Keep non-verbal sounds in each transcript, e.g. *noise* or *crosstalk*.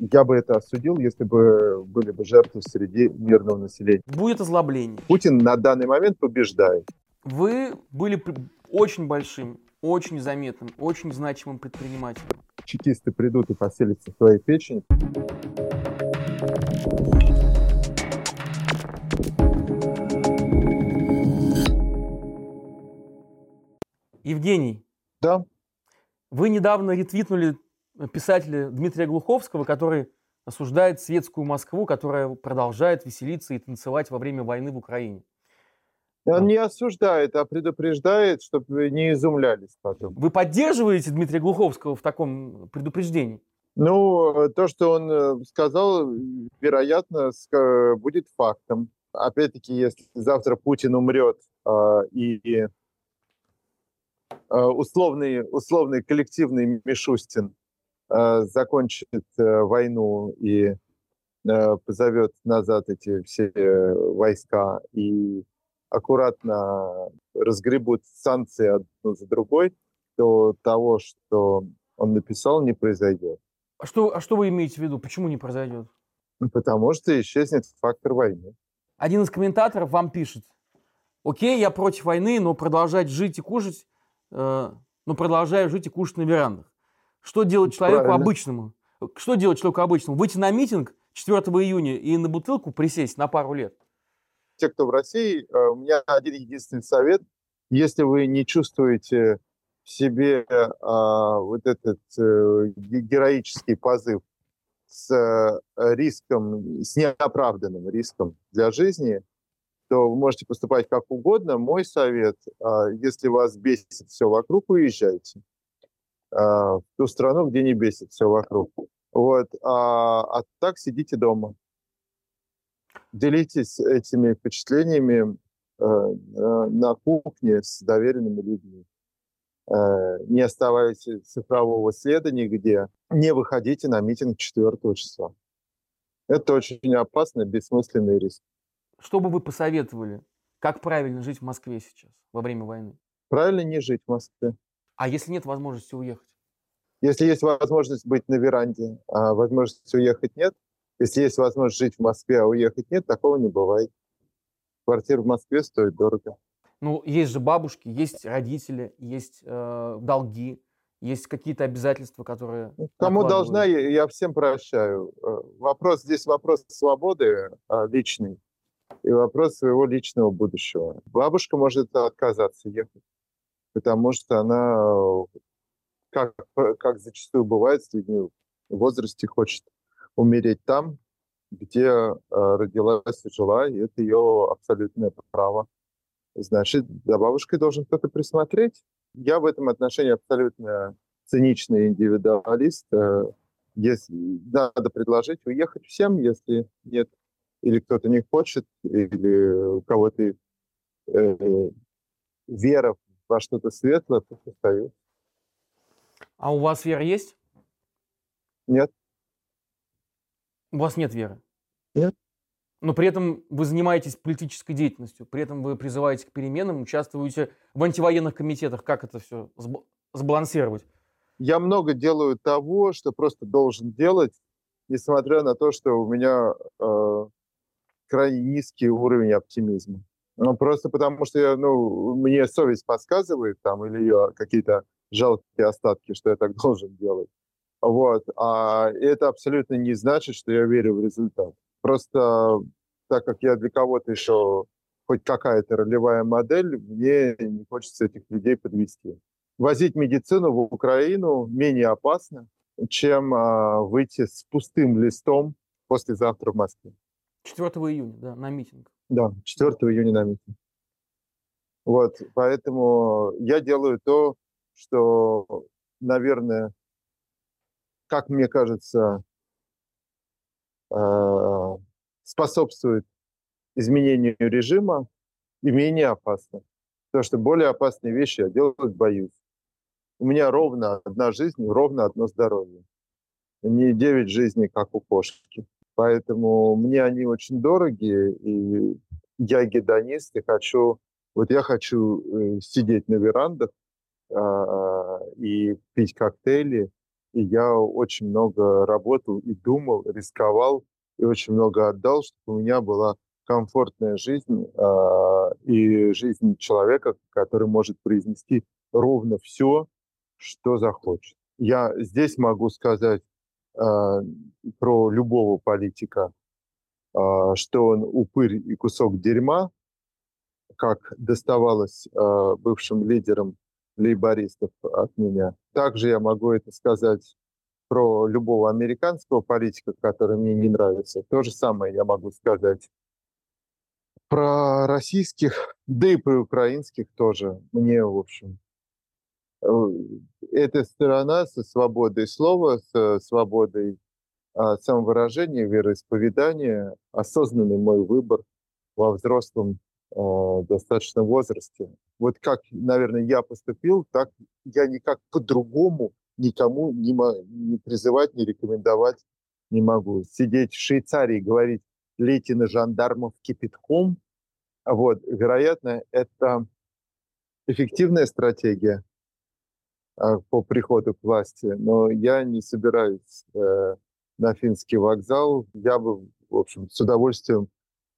Я бы это осудил, если бы были бы жертвы среди мирного населения. Будет озлобление. Путин на данный момент побеждает. Вы были очень большим, очень заметным, очень значимым предпринимателем. Чекисты придут и поселятся в твоей печени. Евгений. Да. Вы недавно ретвитнули писателя Дмитрия Глуховского, который осуждает светскую Москву, которая продолжает веселиться и танцевать во время войны в Украине. Он не осуждает, а предупреждает, чтобы не изумлялись потом. Вы поддерживаете Дмитрия Глуховского в таком предупреждении? Ну, то, что он э, сказал, вероятно, будет фактом. Опять-таки, если завтра Путин умрет а, и а, условный, условный коллективный Мишустин закончит э, войну и позовет назад эти все войска и аккуратно разгребут санкции одну за другой, то того, что он написал, не произойдет. А что, а что вы имеете в виду? Почему не произойдет? Ну, потому что исчезнет фактор войны. Один из комментаторов вам пишет, окей, я против войны, но продолжать жить и кушать, э, но продолжаю жить и кушать на верандах. Что делать человеку Правильно. обычному? Что делать человеку обычному? Выйти на митинг 4 июня и на бутылку присесть на пару лет? те, кто в России, э, у меня один единственный совет. Если вы не чувствуете в себе а, вот этот а, героический позыв с а, риском, с неоправданным риском для жизни, то вы можете поступать как угодно. Мой совет, а, если вас бесит все вокруг, уезжайте в ту страну, где не бесит все вокруг. Вот, а, а так сидите дома делитесь этими впечатлениями э, на кухне с доверенными людьми. Э, не оставайтесь цифрового следа нигде. Не выходите на митинг 4 числа. Это очень опасный, бессмысленный риск. Что бы вы посоветовали? Как правильно жить в Москве сейчас, во время войны? Правильно не жить в Москве. А если нет возможности уехать? Если есть возможность быть на веранде, а возможности уехать нет, если есть возможность жить в Москве, а уехать нет, такого не бывает. Квартира в Москве стоит дорого. Ну, есть же бабушки, есть родители, есть э, долги, есть какие-то обязательства, которые... Ну, кому должна, я, я всем прощаю. Э, вопрос здесь вопрос свободы а, личный и вопрос своего личного будущего. Бабушка может отказаться ехать, потому что она, как, как зачастую бывает с людьми в возрасте, хочет умереть там, где э, родилась и жила, и это ее абсолютное право. Значит, за бабушкой должен кто-то присмотреть. Я в этом отношении абсолютно циничный индивидуалист. Э, если надо предложить уехать всем, если нет, или кто-то не хочет, или у кого-то э, вера во что-то светлое, то остается. А у вас вера есть? Нет. У вас нет веры? Нет. Но при этом вы занимаетесь политической деятельностью, при этом вы призываете к переменам, участвуете в антивоенных комитетах. Как это все сбалансировать? Я много делаю того, что просто должен делать, несмотря на то, что у меня э, крайне низкий уровень оптимизма. Ну, просто потому что я, ну, мне совесть подсказывает там, или ее какие-то жалкие остатки, что я так *laughs* должен делать. Вот. А это абсолютно не значит, что я верю в результат. Просто так как я для кого-то еще хоть какая-то ролевая модель, мне не хочется этих людей подвести. Возить медицину в Украину менее опасно, чем а, выйти с пустым листом послезавтра в Москве. 4 июня, да, на митинг. Да, 4 июня на митинг. Вот, поэтому я делаю то, что, наверное, как мне кажется, э, способствует изменению режима и менее опасно. Потому что более опасные вещи я делать боюсь. У меня ровно одна жизнь, ровно одно здоровье. Не девять жизней, как у кошки. Поэтому мне они очень дороги, и я гедонист, и хочу... Вот я хочу э, сидеть на верандах э, и пить коктейли, И я очень много работал и думал, рисковал, и очень много отдал, чтобы у меня была комфортная жизнь э, и жизнь человека, который может произнести ровно все, что захочет. Я здесь могу сказать про любого политика, э, что он упырь и кусок дерьма, как доставалось э, бывшим лидерам лейбористов от меня. Также я могу это сказать про любого американского политика, который мне не нравится. То же самое я могу сказать про российских, да и про украинских тоже. Мне, в общем, эта сторона со свободой слова, со свободой а, самовыражения, вероисповедания, осознанный мой выбор во взрослом а, достаточном возрасте. Вот как, наверное, я поступил, так я никак по-другому никому не, не призывать, не рекомендовать не могу. Сидеть в Швейцарии и говорить, лейте жандармов кипятком, вот, вероятно, это эффективная стратегия э, по приходу к власти, но я не собираюсь э, на финский вокзал. Я бы, в общем, с удовольствием...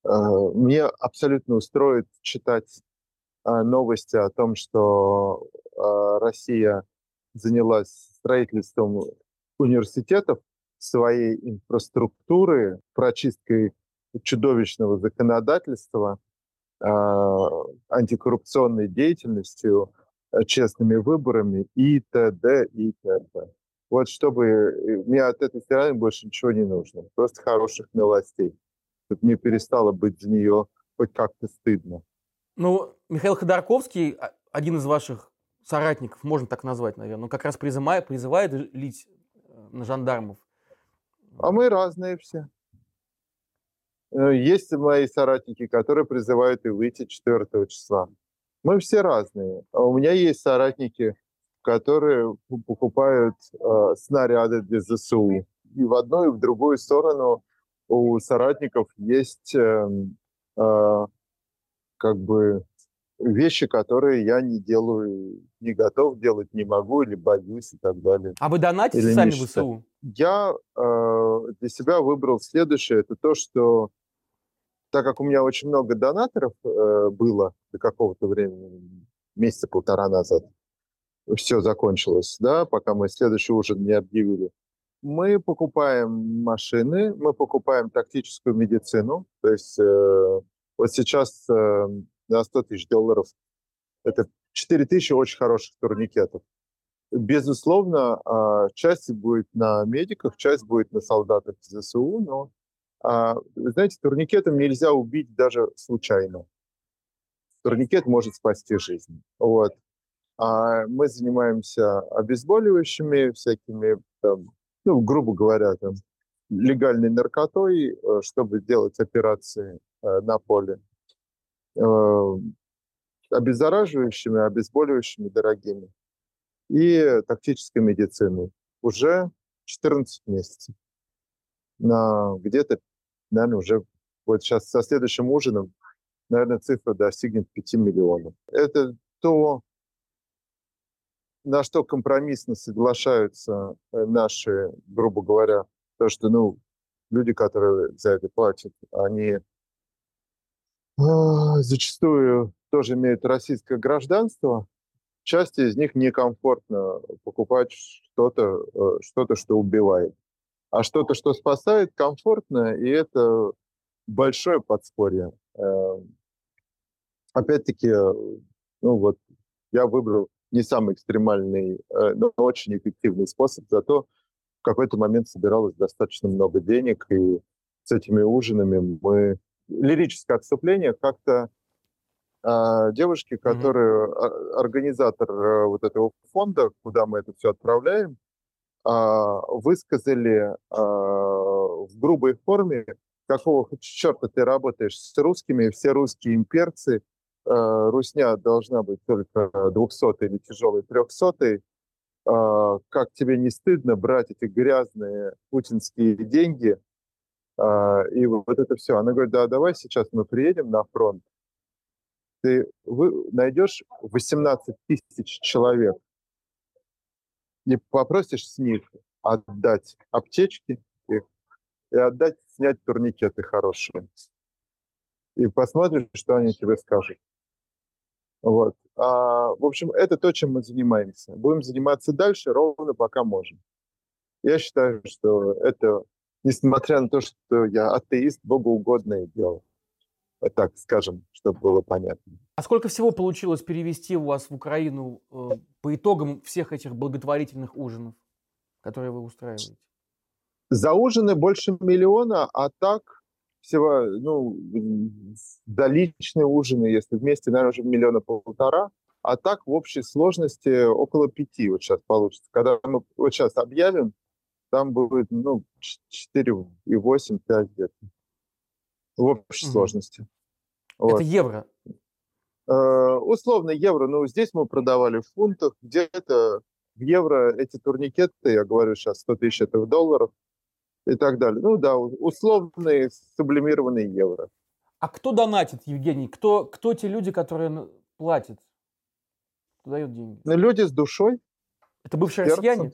Э, мне абсолютно устроит читать э, новости о том, что э, Россия занялась строительством университетов, своей инфраструктуры, прочисткой чудовищного законодательства, а, антикоррупционной деятельностью, э, честными выборами и т.д. и т.п. Вот чтобы э, мне от этой страны больше ничего не нужно, просто хороших новостей, чтобы мне перестало быть за нее хоть как-то стыдно. Ну, Михаил Ходорковский, а, один из ваших соратников, можно так назвать, наверное, он как раз призывает, призывает лить э, на жандармов. А мы разные все. Э, есть мои соратники, которые призывают и выйти 4 числа. Мы все разные. А у меня есть соратники, которые покупают э, снаряды для ЗСУ. И в одну, и в другую сторону у соратников есть э, э, как бы вещи, которые я не делаю, не готов делать, не могу или боюсь и так далее. А вы донатите или сами в ВСУ? Я э, для себя выбрал следующее. Это то, что так как у меня очень много донаторов э, было до какого-то времени, месяца полтора назад, все закончилось, да, пока мы следующий ужин не объявили. Мы покупаем машины, мы покупаем тактическую медицину, то есть э, вот сейчас э, на 100 тысяч долларов это 4 тысячи очень хороших турникетов. Безусловно, э, часть будет на медиках, часть будет на солдатах ЗСУ, но а, знаете, турникетом нельзя убить даже случайно. Турникет может спасти жизнь. Вот. А мы занимаемся обезболивающими, всякими, там, ну, грубо говоря, там, легальной наркотой, э, чтобы делать операции э, на поле. Э, обеззараживающими, обезболивающими дорогими. И тактической медициной. Уже 14 месяцев. На где-то наверное, уже вот сейчас со следующим ужином, наверное, цифра достигнет 5 миллионов. Это то, на что компромиссно соглашаются э, наши, грубо говоря, то, что, ну, люди, которые за это платят, они а, зачастую тоже имеют российское гражданство. Части из них некомфортно покупать что-то, э, что-то, что убивает а что-то, что спасает, комфортно, и это большое подспорье. Эм, опять-таки, э, ну вот, я выбрал не самый экстремальный, э, но очень эффективный способ, зато в какой-то момент собиралось достаточно много денег, и с этими ужинами мы... Лирическое отступление как-то а, девушки, которые mm-hmm. организатор э, вот этого фонда, куда мы это все отправляем, высказали а, в грубой форме, какого черта ты работаешь с русскими, все русские имперцы, а, русня должна быть только 200 или тяжелой 300 как тебе не стыдно брать эти грязные путинские деньги, и вот это все. Она говорит, да, давай сейчас мы приедем на фронт, ты найдешь 18 тысяч человек, и попросишь с них отдать аптечки их, и отдать, снять турникеты хорошие. И посмотришь, что они тебе скажут. Вот. А, в общем, это то, чем мы занимаемся. Будем заниматься дальше, ровно пока можем. Я считаю, что это, несмотря на то, что я атеист, богоугодное дело. Так скажем, чтобы было понятно. А сколько всего получилось перевести у вас в Украину э, по итогам всех этих благотворительных ужинов, которые вы устраиваете? За ужины больше миллиона, а так всего, ну, за личные ужины, если вместе, наверное, уже миллиона полтора, а так в общей сложности около пяти вот сейчас получится. Когда мы вот сейчас объявим, там будет, ну, 4,8, 5 где-то в общей угу. сложности. Вот. Это евро? Э, условно евро, но здесь мы продавали в фунтах, где-то в евро эти турникеты, я говорю сейчас 100 тысяч это в долларах и так далее. Ну да, условные сублимированные евро. А кто донатит, Евгений? Кто, кто те люди, которые платят? Дает деньги? Ну, люди с душой. Это бывшие сердцем. россияне?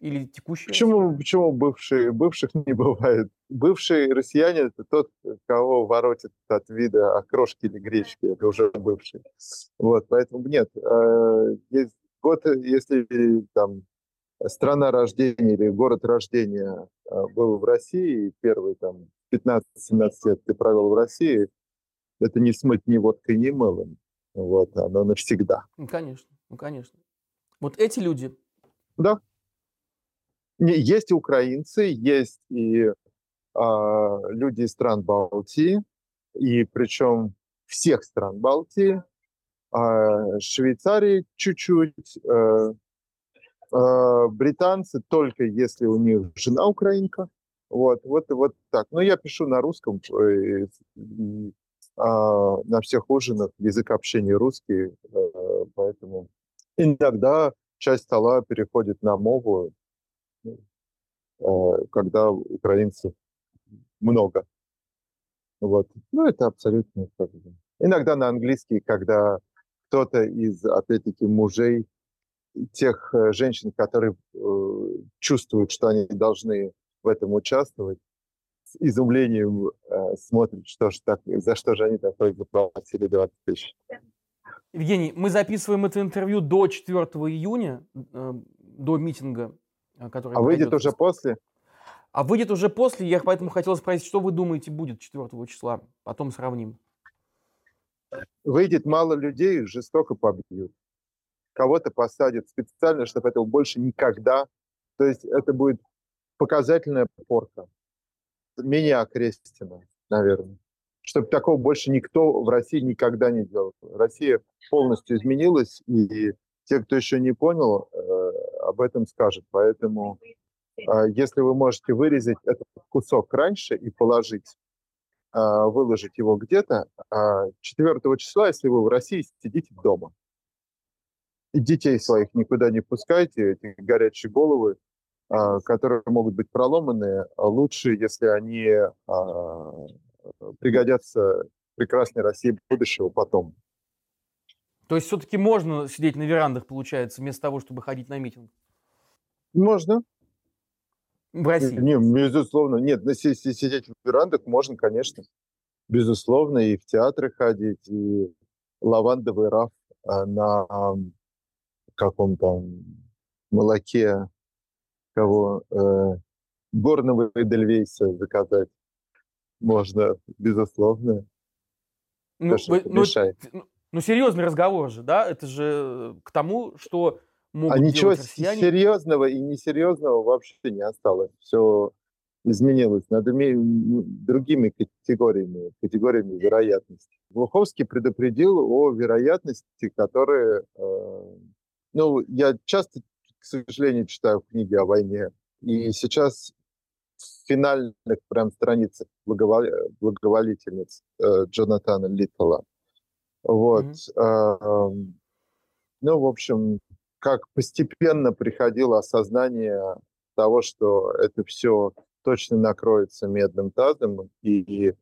Или текущие? Почему, почему бывшие? Бывших не бывает. Бывший россияне – это тот, кого воротит от вида окрошки или гречки. Это уже бывший. Вот, поэтому нет. Э, есть год, если там страна рождения или город рождения э, был в России, первый там 15-17 лет ты провел в России, это не смыть ни водкой, ни мылом. Вот, оно навсегда. Ну, конечно, ну, конечно. Вот эти люди. Да. Есть и украинцы, есть и а, люди из стран Балтии, и причем всех стран Балтии, а, Швейцарии чуть-чуть, а, а, британцы только если у них жена украинка. Вот, вот, вот так. Но я пишу на русском, и, и, а, на всех ужинах язык общения русский, а, поэтому иногда часть стола переходит на мову, Э, когда украинцев много. Вот. Ну, это абсолютно. Иногда на английский, когда кто-то из, опять-таки, мужей, тех э, женщин, которые э, чувствуют, что они должны в этом участвовать, с изумлением э, смотрят, что ж так, за что же они такое заплатили 20 тысяч. Евгений, мы записываем это интервью до 4 июня, э, до митинга который... А выйдет уже после? А выйдет уже после, я поэтому хотел спросить, что вы думаете будет 4 числа? Потом сравним. Выйдет мало людей, жестоко побьют. Кого-то посадят специально, чтобы этого больше никогда... То есть это будет показательная порка. Менее окрестина, наверное. Чтобы такого больше никто в России никогда не делал. Россия полностью изменилась, и те, кто еще не понял, э, об этом скажет. Поэтому а, если вы можете вырезать этот кусок раньше и положить, а, выложить его где-то, 4 а, числа, если вы в России, сидите дома. И детей своих никуда не пускайте, эти горячие головы, которые могут быть проломаны, лучше, если они пригодятся прекрасной России будущего потом. То есть все-таки можно сидеть на верандах, получается, вместо того, чтобы ходить на митинг? Можно. В России? Не, безусловно. Нет, сидеть в верандах можно, конечно. Безусловно, и в театры ходить, и лавандовый раф а, на каком-то молоке кого э, горного эдельвейса заказать можно, безусловно. Ну, вы, ну, ну, серьезный разговор же, да? Это же э, к тому, что могут а ничего россияне. серьезного и несерьезного вообще не осталось. Все изменилось над другими категориями, категориями вероятности. Глуховский предупредил о вероятности, которые... Э, ну, я часто, к сожалению, читаю книги о войне, и сейчас в финальных прям страницах благоволительниц э, Джонатана Литтла вот. Mm-hmm. Ну, в общем, как постепенно приходило осознание того, что это все точно накроется медным тазом, и, и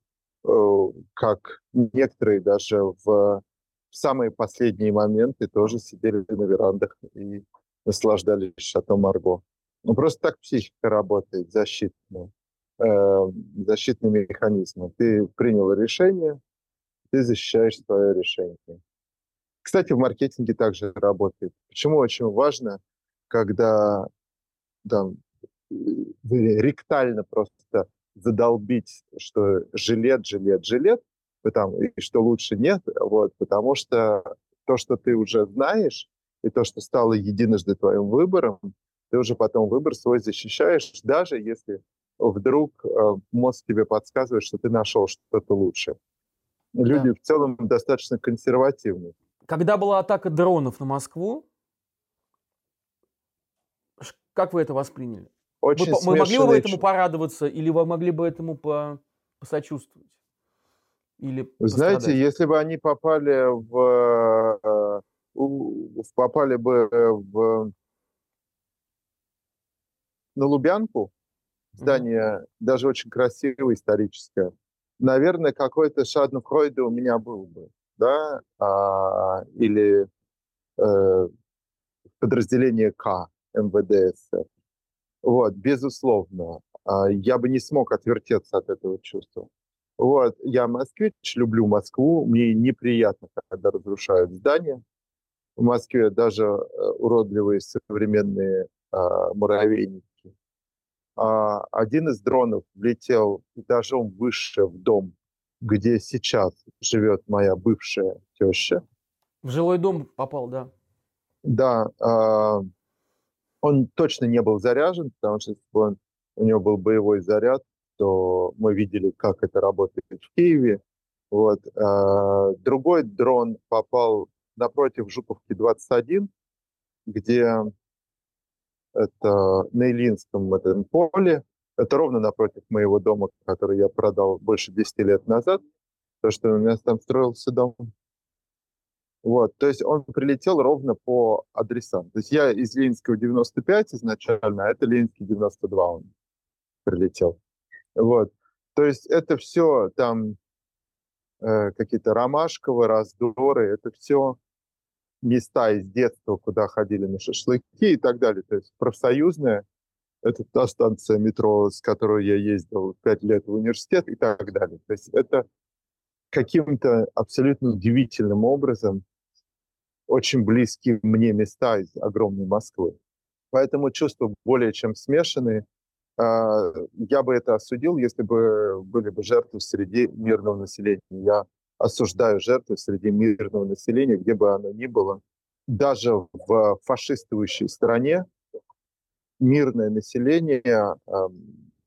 э, как некоторые даже в самые последние моменты тоже сидели на верандах и наслаждались Шато Марго. Ну, просто так психика работает, защитная, э, защитный механизм. Ты принял решение, ты защищаешь свое решение. Кстати, в маркетинге также работает. Почему очень важно, когда там, ректально просто задолбить, что жилет, жилет, жилет, потому, и что лучше нет, вот, потому что то, что ты уже знаешь, и то, что стало единожды твоим выбором, ты уже потом выбор свой защищаешь, даже если вдруг э, мозг тебе подсказывает, что ты нашел что-то лучше. Люди да. в целом достаточно консервативны. Когда была атака дронов на Москву, как вы это восприняли? Очень вы, вы могли бы этому порадоваться или вы могли бы этому по, посочувствовать? Или Знаете, если бы они попали в, э, попали бы в на Лубянку, здание mm-hmm. даже очень красивое, историческое, наверное, какой-то шаденфройде у меня был бы, да, а, или э, подразделение К МВД СССР. Вот, безусловно, а, я бы не смог отвертеться от этого чувства. Вот, я москвич, люблю Москву, мне неприятно, когда разрушают здания. В Москве даже э, уродливые современные э, муравейники а, один из дронов влетел этажом выше в дом, где сейчас живет моя бывшая теща. В жилой дом попал, да? Да. А, он точно не был заряжен, потому что если он, у него был боевой заряд, то мы видели, как это работает в Киеве. Вот. А, другой дрон попал напротив Жуковки 21, где это на Илинском этом поле. Это ровно напротив моего дома, который я продал больше 10 лет назад. То, что у меня там строился дом. Вот, то есть он прилетел ровно по адресам. То есть я из Ленинского 95 изначально, а это Ленинский 92 он прилетел. Вот. То есть это все там э, какие-то ромашковые раздоры, это все места из детства, куда ходили на шашлыки и так далее. То есть профсоюзная, это та станция метро, с которой я ездил пять лет в университет и так далее. То есть это каким-то абсолютно удивительным образом очень близкие мне места из огромной Москвы. Поэтому чувства более чем смешанные. А, я бы это осудил, если бы были бы жертвы среди мирного населения. Я осуждаю жертвы среди мирного населения, где бы оно ни было. Даже в фашистующей стране мирное население,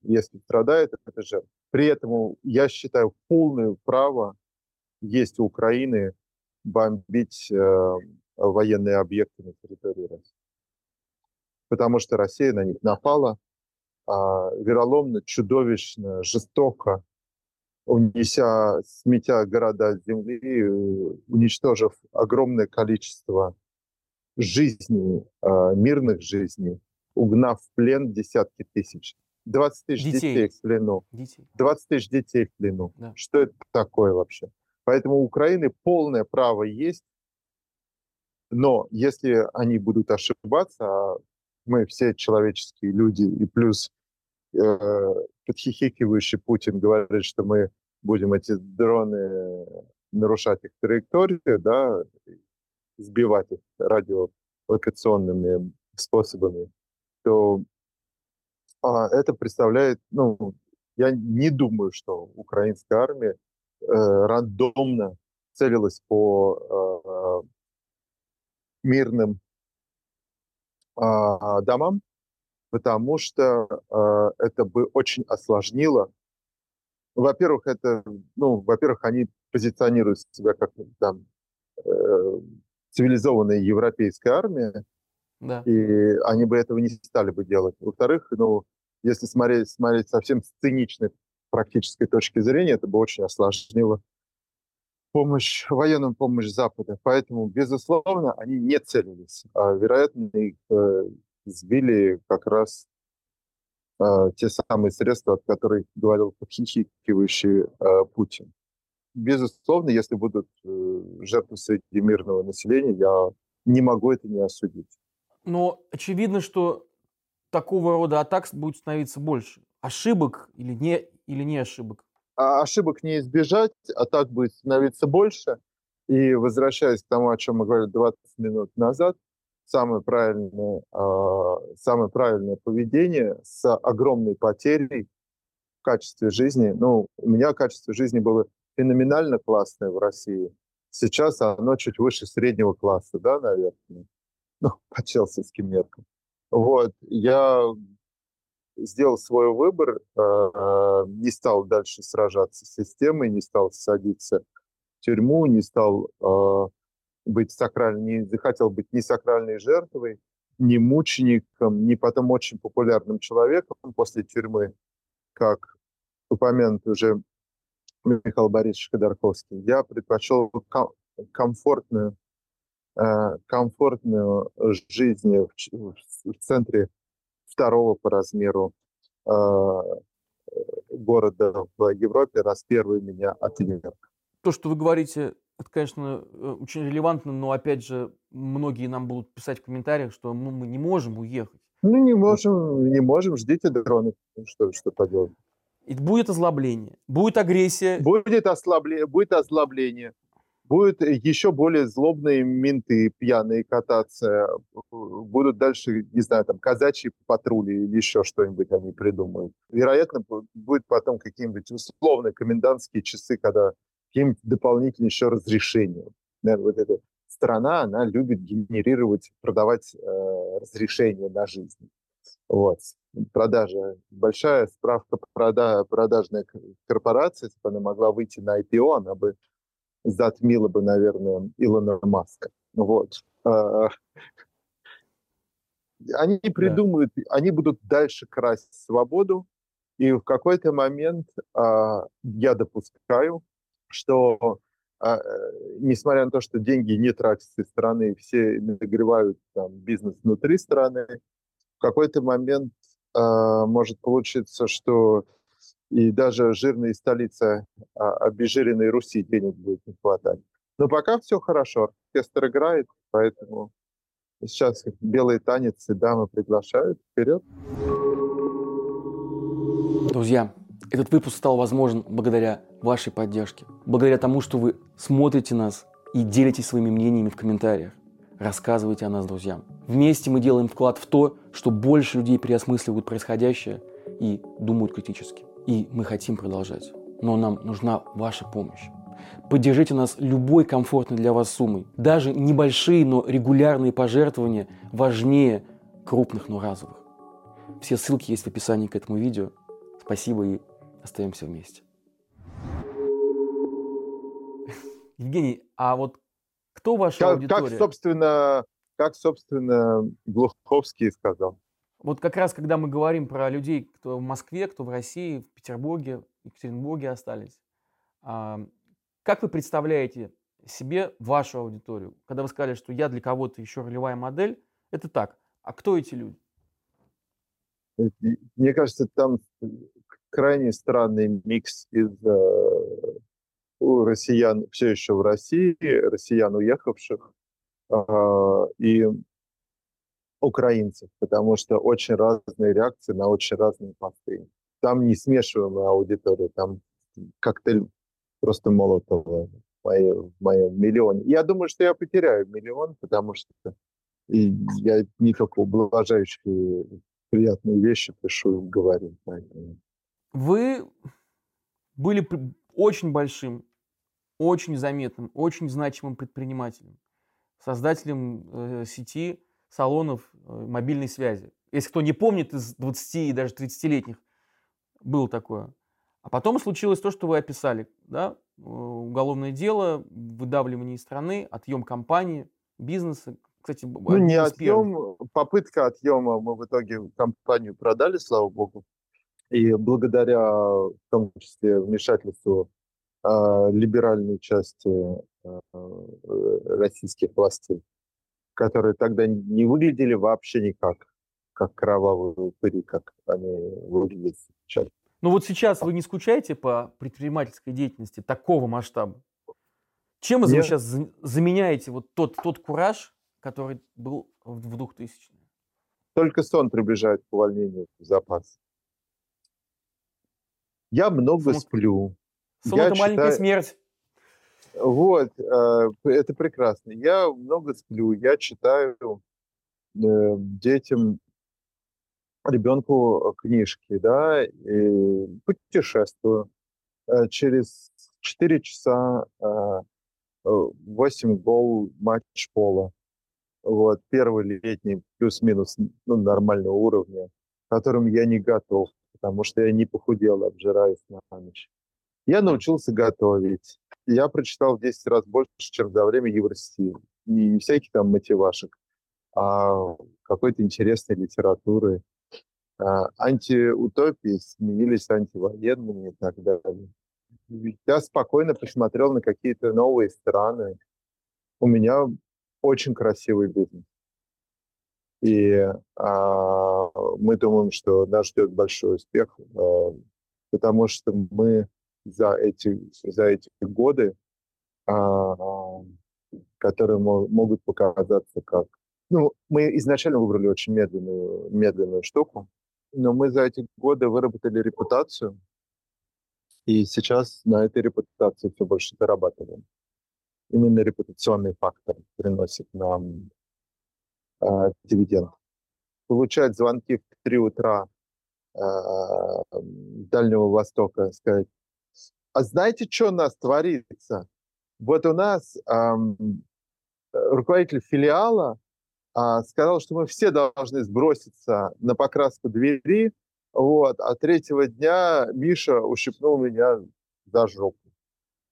если страдает, это жертва. При этом, я считаю, полное право есть у Украины бомбить э, военные объекты на территории России. Потому что Россия на них напала а, вероломно, чудовищно, жестоко, унеся, сметя города земли, э, уничтожив огромное количество жизней, а, мирных жизней, угнав в плен десятки тысяч. 20 тысяч детей, детей в плену. Детей. 20 тысяч детей в плену. Да. Что это такое вообще? Поэтому у Украины полное право есть, но если они будут ошибаться, а мы все человеческие люди, и плюс э, подхихикивающий Путин говорит, что мы будем эти дроны нарушать их траекторию, да, сбивать их радиолокационными способами, то а, это представляет, ну, я не думаю, что украинская армия э, рандомно целилась по э, мирным э, домам, потому что э, это бы очень осложнило. Во-первых, это, ну, во-первых, они позиционируют себя как там э, цивилизованная европейская армия, да. и они бы этого не стали бы делать. Во-вторых, ну, если смотреть, смотреть совсем с циничной практической точки зрения, это бы очень осложнило помощь, военную помощь Запада. Поэтому, безусловно, они не целились. А, вероятно, их э, сбили как раз э, те самые средства, о которых говорил подхихикивающий э, Путин. Безусловно, если будут э, жертвы среди мирного населения, я не могу это не осудить. Но очевидно, что такого рода атак будет становиться больше. Ошибок или не, или не ошибок? А ошибок не избежать, атак будет становиться больше. И возвращаясь к тому, о чем мы говорили 20 минут назад, самое правильное, э, самое правильное поведение с огромной потерей в качестве жизни. Ну, у меня качество жизни было феноменально классное в России. Сейчас оно чуть выше среднего класса, да, наверное. *laughs* Ну, по челсийским меркам. Вот, я сделал свой выбор, э, не стал дальше сражаться с системой, не стал садиться в тюрьму, не стал э, быть сакральной, не захотел быть ни сакральной жертвой, ни мучеником, ни потом очень популярным человеком после тюрьмы, как упомянут уже Михаил Борисович Ходорковский. Я предпочел комфортную, э, комфортную жизнь в, центре второго по размеру э, города в Европе, раз первый меня отверг. То, что вы говорите, это, конечно, э, очень релевантно, но, опять же, многие нам будут писать в комментариях, что мы, мы не можем уехать. Ну, не можем, не можем, ждите дроны. Что, что поделать. И будет озлобление, будет агрессия. Будет, ослабление, будет озлобление. Будут еще более злобные менты пьяные кататься. Будут дальше, не знаю, там, казачьи патрули или еще что-нибудь они придумают. Вероятно, будет потом какие-нибудь условные комендантские часы, когда какие-нибудь дополнительные еще разрешения. Наверное, вот эта страна, она любит генерировать, продавать э, разрешения на жизнь. Вот. Продажа. Большая справка прода, продажная корпорация, если бы она могла выйти на IPO, она бы затмила бы, наверное, Илона Маска. Вот. А, они придумают, да. они будут дальше красть свободу, и в какой-то момент а, я допускаю, что а, несмотря на то, что деньги не тратятся из страны, все нагревают там, бизнес внутри страны, в какой-то момент может получиться, что и даже жирные столицы а, обезжиренной Руси денег будет не хватать. Но пока все хорошо, оркестр играет, поэтому сейчас белые танец и дамы приглашают. Вперед! Друзья, этот выпуск стал возможен благодаря вашей поддержке, благодаря тому, что вы смотрите нас и делитесь своими мнениями в комментариях. Рассказывайте о нас друзьям. Вместе мы делаем вклад в то, что больше людей переосмысливают происходящее и думают критически. И мы хотим продолжать. Но нам нужна ваша помощь. Поддержите нас любой комфортной для вас суммой. Даже небольшие, но регулярные пожертвования важнее крупных, но разовых. Все ссылки есть в описании к этому видео. Спасибо и остаемся вместе. *laughs* Евгений, а вот кто ваша как, аудитория? Как, собственно, как, собственно, Глуховский сказал. Вот как раз, когда мы говорим про людей, кто в Москве, кто в России, в Петербурге, Екатеринбурге остались, как вы представляете себе вашу аудиторию? Когда вы сказали, что я для кого-то еще ролевая модель, это так. А кто эти люди? Мне кажется, там крайне странный микс из э, у россиян все еще в России, россиян уехавших, э, и украинцев, потому что очень разные реакции на очень разные посты. Там не смешиваемая аудитория, там коктейль просто молотого в, моем, миллионе. Я думаю, что я потеряю миллион, потому что я не только ублажающие приятные вещи пишу и говорю. Поэтому. Вы были очень большим, очень заметным, очень значимым предпринимателем, создателем э, сети салонов э, мобильной связи. Если кто не помнит, из 20 и даже 30-летних было такое. А потом случилось то, что вы описали. Да? Э, уголовное дело, выдавливание из страны, отъем компании, бизнеса. Кстати, ну, не отъем, попытка отъема. Мы в итоге компанию продали, слава богу. И благодаря, в том числе, вмешательству э, либеральной части э, российских властей, которые тогда не выглядели вообще никак, как кровавые упыри, как они выглядят сейчас. Ну вот сейчас вы не скучаете по предпринимательской деятельности такого масштаба? Чем вы Нет. сейчас заменяете вот тот, тот кураж, который был в 2000-х? Только сон приближает к увольнению в запас. Я много Сон- сплю. Сон это маленькая читаю- смерть. Вот, э, это прекрасно. Я много сплю, я читаю э, детям, ребенку книжки, да, и путешествую. Э, Через 4 часа э, 8 гол матч пола. Вот, первый летний плюс-минус ну, нормального уровня, к которым я не готов, потому что я не похудел, обжираясь на ночь. Я научился готовить. Я прочитал в 10 раз больше, чем за время Евростиля. Не всяких там мотивашек, а какой-то интересной литературы. А, Антиутопии сменились антивоенными и так далее. Я спокойно посмотрел на какие-то новые страны. У меня очень красивый бизнес. И а, мы думаем, что нас ждет большой успех, а, потому что мы за эти, за эти годы, а, которые мо- могут показаться как... Ну, мы изначально выбрали очень медленную, медленную штуку, но мы за эти годы выработали репутацию, и сейчас на этой репутации все больше зарабатываем. Именно репутационный фактор приносит нам а, дивиденд. Получать звонки в 3 утра а, Дальнего Востока, сказать, а знаете, что у нас творится? Вот у нас ам, руководитель филиала а, сказал, что мы все должны сброситься на покраску двери, вот, а третьего дня Миша ущипнул меня за жопу.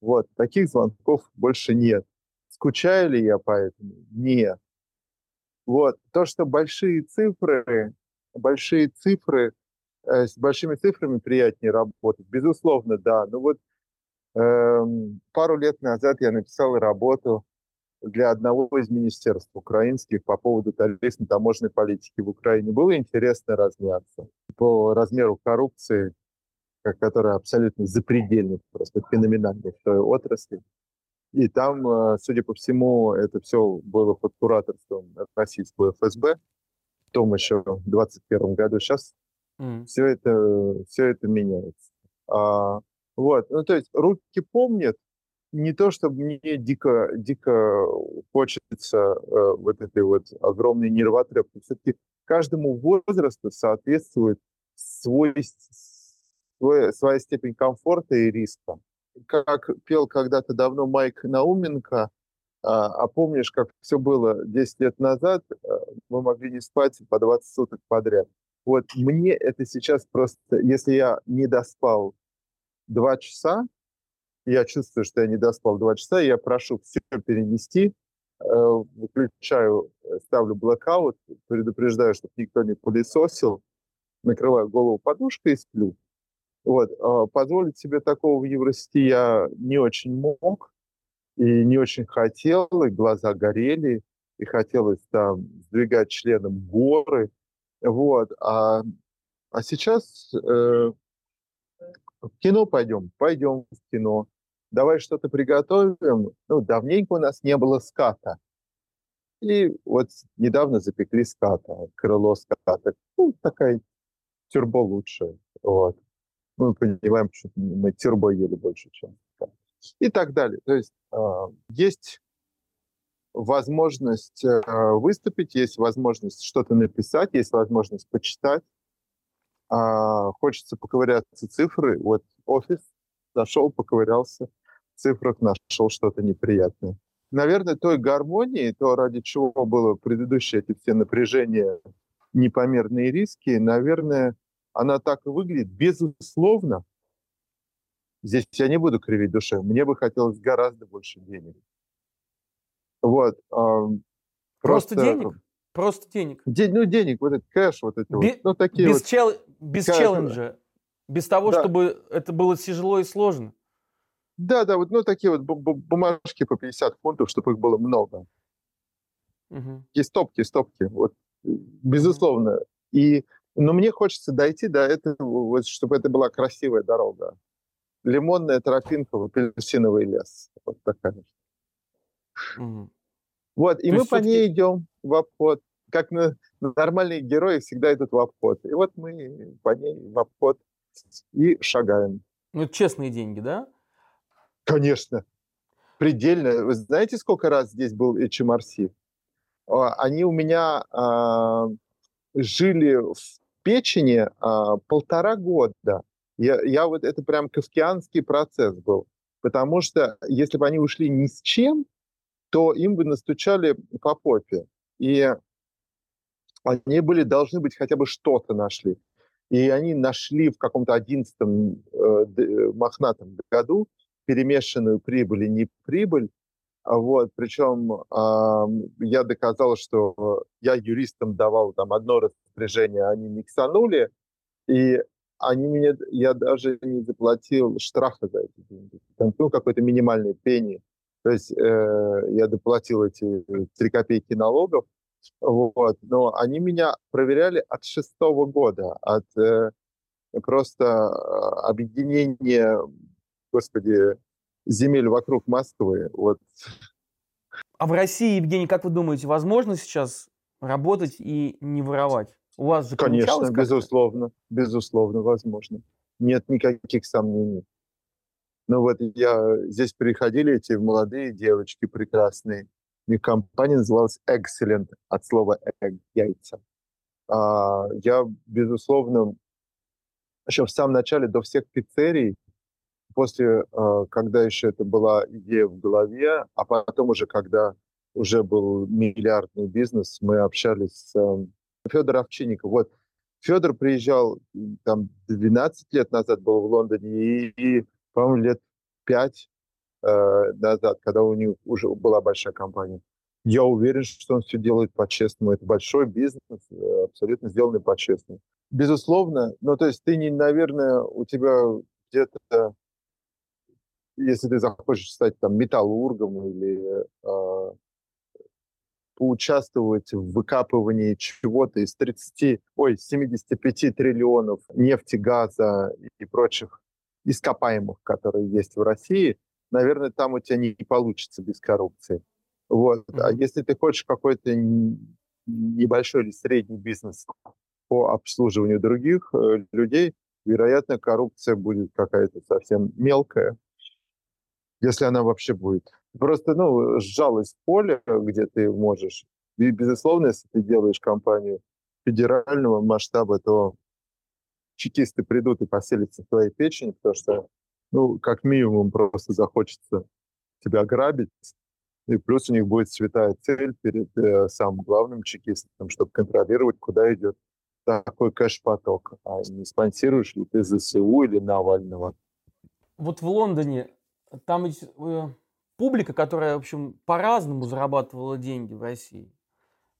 Вот, таких звонков больше нет. Скучаю ли я поэтому? Нет. Вот, то, что большие цифры, большие цифры, э, с большими цифрами приятнее работать, безусловно, да. Но вот эм, пару лет назад я написал работу для одного из министерств украинских по поводу тарифно-таможенной политики в Украине. Было интересно разняться по размеру коррупции, которая абсолютно запредельна, просто феноменальна в той отрасли. И там, э, судя по всему, это все было под кураторством российского ФСБ в том еще 21 году. Сейчас М. все это, все это меняется. А, вот, ну то есть руки помнят, не то, чтобы мне дико, дико хочется э, вот этой вот огромной нервотрепки. Все-таки каждому возрасту соответствует свой, свой, своя степень комфорта и риска. Как пел когда-то давно Майк Науменко, а, а помнишь, как все было 10 лет назад, э, мы могли не спать по 20 суток подряд. Вот мне это сейчас просто, если я не доспал два часа, я чувствую, что я не доспал два часа, и я прошу все перенести, э, выключаю, э, ставлю блокаут, предупреждаю, чтобы никто не пылесосил, накрываю голову подушкой и сплю. Вот. а Позволить себе такого в Евросети я не очень мог и не очень хотел, и глаза горели, и хотелось там сдвигать членом горы. Вот. А, а сейчас э, в кино пойдем? Пойдем в кино. Давай что-то приготовим. Ну, давненько у нас не было ската. И вот недавно запекли ската, крыло ската. Ну, такая тюрбо лучше. Вот. Мы понимаем, что мы тюрбо ели больше, чем. И так далее. То есть э, есть возможность э, выступить, есть возможность что-то написать, есть возможность почитать. А, хочется поковыряться цифры. Вот офис зашел, поковырялся в цифрах, нашел что-то неприятное. Наверное, той гармонии, то, ради чего было предыдущие эти все напряжения, непомерные риски, наверное, она так и выглядит. Безусловно, здесь я не буду кривить душой, мне бы хотелось гораздо больше денег. Вот. а, Просто денег? Просто денег. Де- ну, денег, вот этот кэш, вот эти Бе- вот. Ну, такие Без, вот. чел- без Как- челленджа. Без того, Да. чтобы это было тяжело и сложно. Да, да, вот, ну, такие вот бу- бу- бумажки по 50 фунтов, чтобы их было много. Мгм. И стопки, стопки, вот, безусловно. И, но мне хочется дойти до этого, вот, чтобы это была красивая дорога. Лимонная тропинка в апельсиновый лес. Вот такая. Мгм. Вот, и То мы по ней идем в обход. как на, нормальные герои всегда идут в обход. И вот мы по ней в обход и шагаем. Ну, это честные деньги, да? Конечно. Предельно. Вы знаете, сколько раз здесь был HMRC? А, они у меня а, жили в печени а, полтора года. Я, я вот это прям кавкианский процесс был. Потому что если бы они ушли ни с чем, то им бы настучали по попе. И они были, должны быть хотя бы что-то нашли. И они нашли в каком-то одиннадцатом э, мохнатом году перемешанную прибыль и не прибыль. А вот, причем э, я доказал, что я юристам давал там одно распоряжение, они миксанули, и они мне, я даже не заплатил штрафа за эти деньги. Там, ну, какой-то минимальный пени. То есть э, я доплатил эти 3 копейки налогов, вот, но они меня проверяли от шестого года, от э, просто э, объединения, господи, земель вокруг Москвы. Вот. А в России, Евгений, как вы думаете, возможно сейчас работать и не воровать? У вас же Конечно, безусловно, безусловно, возможно. Нет никаких сомнений. Ну вот я, здесь приходили эти молодые девочки прекрасные. У них компания называлась Excellent от слова egg, яйца. А, я, безусловно, еще в самом начале до всех пиццерий, после, а, когда еще это была идея в голове, а потом уже, когда уже был миллиардный бизнес, мы общались с Федор Овчинников. Вот Федор приезжал там 12 лет назад был в Лондоне и, и по-моему, лет 5 э, назад, когда у них уже была большая компания. Я уверен, что он все делает по-честному. Это большой бизнес, э, абсолютно сделанный по-честному. Безусловно, ну то есть ты не, наверное, у тебя где-то, если ты захочешь стать там металлургом или э, поучаствовать в выкапывании чего-то из 30, ой, 75 триллионов нефти, газа и прочих ископаемых, которые есть в России, наверное, там у тебя не, получится без коррупции. Вот. А если ты хочешь какой-то небольшой или средний бизнес по обслуживанию других э, людей, вероятно, коррупция будет какая-то совсем мелкая, если она вообще будет. Просто, ну, сжалось поле, где ты можешь. И, безусловно, если ты делаешь компанию федерального масштаба, то чекисты придут и поселятся в твоей печени, потому что, ну, как минимум, просто захочется тебя грабить. И плюс у них будет святая цель перед э, самым главным чекистом, чтобы контролировать, куда идет такой кэш-поток. А не спонсируешь ли ты ЗСУ или Навального? Вот в Лондоне там ведь э, публика, которая, в общем, по-разному зарабатывала деньги в России.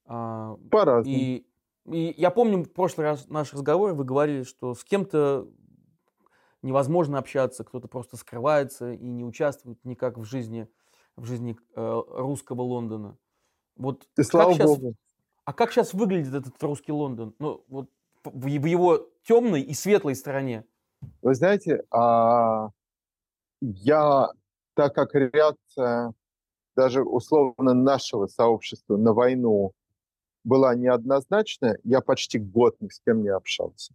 А, по-разному. И, и я помню, в прошлый раз наш разговор вы говорили, что с кем-то невозможно общаться, кто-то просто скрывается и не участвует никак в жизни, в жизни э, русского Лондона. Вот Ты слава сейчас, Богу. А как сейчас выглядит этот русский Лондон? Ну, вот в, в его темной и светлой стороне. Вы знаете, а, я так как реакция даже условно нашего сообщества на войну была неоднозначная, я почти год ни с кем не общался.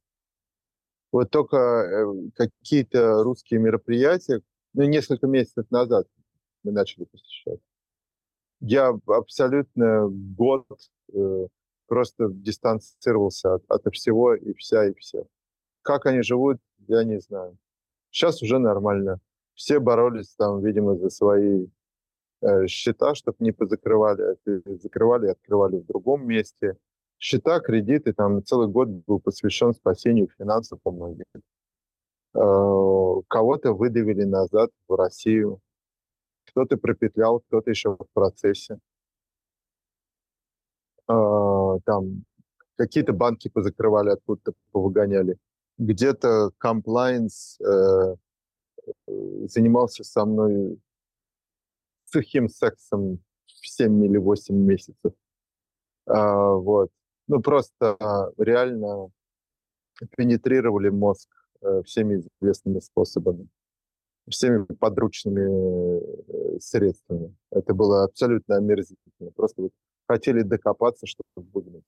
Вот только э, какие-то русские мероприятия, ну, несколько месяцев назад мы начали посещать. Я абсолютно год э, просто дистанцировался от, от всего и вся, и все. Как они живут, я не знаю. Сейчас уже нормально все боролись там, видимо, за свои э, счета, чтобы не позакрывали, а закрывали и открывали в другом месте. Счета, кредиты, там целый год был посвящен спасению финансов у многих. Э, кого-то выдавили назад в Россию, кто-то пропетлял, кто-то еще в процессе. Э, там какие-то банки позакрывали, откуда-то повыгоняли. Где-то комплайнс э, занимался со мной сухим сексом в 7 или 8 месяцев. А, вот. Ну, просто а, реально пенетрировали мозг а, всеми известными способами, всеми подручными э, средствами. Это было абсолютно омерзительно. Просто вот хотели докопаться, чтобы выгнать.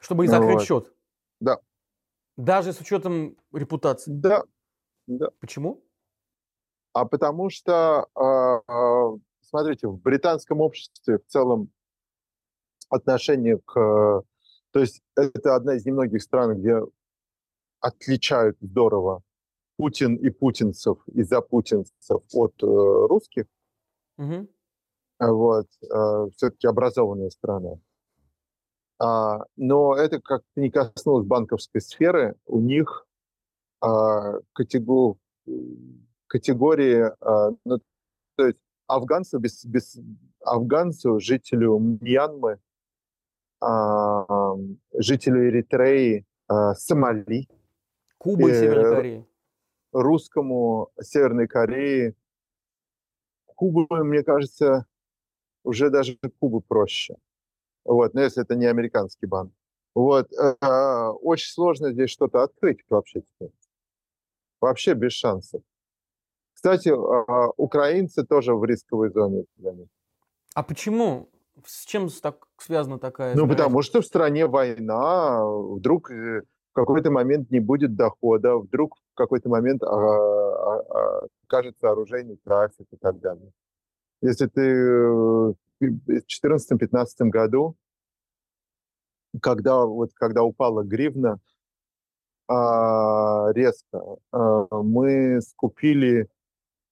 Чтобы их закрыть Вот. счет? Да. Даже с учетом репутации? Да, да. Почему? А потому что, а, а, смотрите, в британском обществе в целом отношение к... То есть это одна из немногих стран, где отличают здорово Путин и путинцев и запутинцев от э, русских. А Вот, все-таки образованная страна. А, но это как не коснулось банковской сферы. У них а, катего- категории, а, ну, то есть афганцу, без, без, афганцу, жителю Мьянмы, а, жителю Эритреи, а, Сомали, Куба и Э, Северная Корея. русскому Северной Кореи. Куба, мне кажется, уже даже Куба проще. Вот, но если это не американский банк. Вот, э, э, очень сложно здесь что-то открыть вообще. Вообще без шансов. Кстати, э, украинцы тоже в рисковой зоне. А почему? С чем так связана такая Ну, потому что в стране война, вдруг э, в какой-то момент не будет дохода, вдруг в какой-то момент а, а, а, кажется оружейный трафик и так далее. Если ты э, в 2014-2015 году, когда, вот, когда упала гривна а, резко, а, мы скупили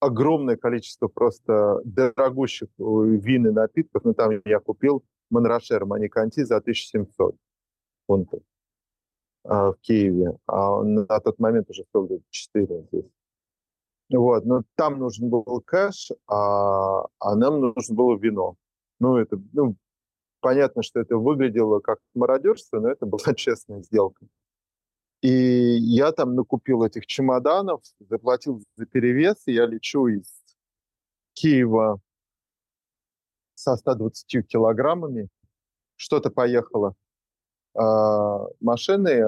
огромное количество просто дорогущих э, вин и напитков. Ну, там я купил Монрашер Маниканти за 1700 фунтов а, в Киеве. А на тот момент уже стоил 4 здесь. Вот, но там нужен был кэш, а, а нам нужно было вино. Ну, это, ну, понятно, что это выглядело как мародерство, но это была *laughs* честная сделка. И я там накупил этих чемоданов, заплатил за перевес, и я лечу из Киева со 120 килограммами. Что-то поехало а, машиной,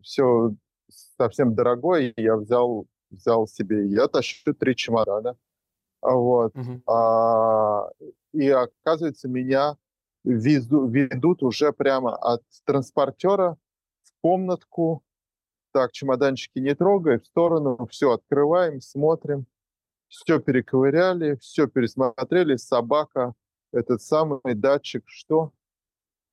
все совсем дорогое, я взял, взял себе, я тащу три чемодана. А Вот. Мгм. А, и оказывается, меня везу- ведут уже прямо от транспортера в комнатку. Так, чемоданчики не трогай, в сторону, все открываем, смотрим. Все перековыряли, все пересмотрели, собака, этот самый датчик, что?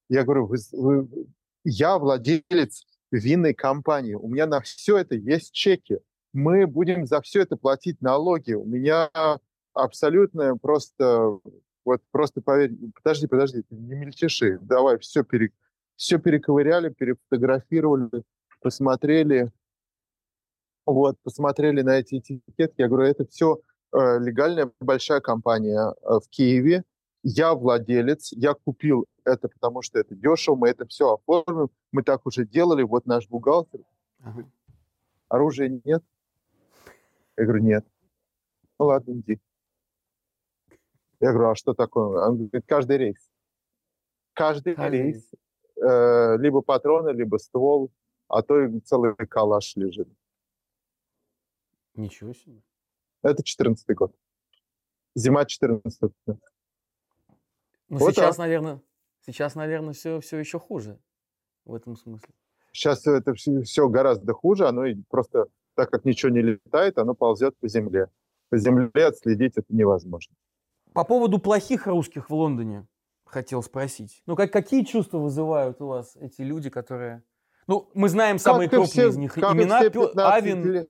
Я говорю, вы, вы- я владелец винной компании, у меня на все это есть чеки. Мы будем за все это платить налоги. У меня абсолютно просто, вот просто поверь, подожди, подожди, не мельтеши, давай, все, пере, все перековыряли, перефотографировали, посмотрели, вот, посмотрели на эти этикетки, я говорю, это все легальная большая компания э, в Киеве, я владелец, я купил это, потому что это дешево, мы это все оформим, мы так уже делали, вот наш бухгалтер, Ага. оружия нет? Я говорю, нет. Ну ладно, иди. Я говорю, а что такое? Он говорит, каждый рейс. Каждый, Каждый рейс. э, либо патроны, либо ствол, а то и целый калаш лежит. Ничего себе. Это 14 год. Зима 14 Ну, Вот сейчас, так. наверное, сейчас, наверное, все, все еще хуже в этом смысле. Сейчас это все, гораздо хуже, оно просто, так как ничего не летает, оно ползет по земле. По земле отследить это невозможно. По поводу плохих русских в Лондоне хотел спросить. Ну, как, какие чувства вызывают у вас эти люди, которые... Ну, мы знаем самые Как и крупные все- из них имена, Пё- 15 Авин лет.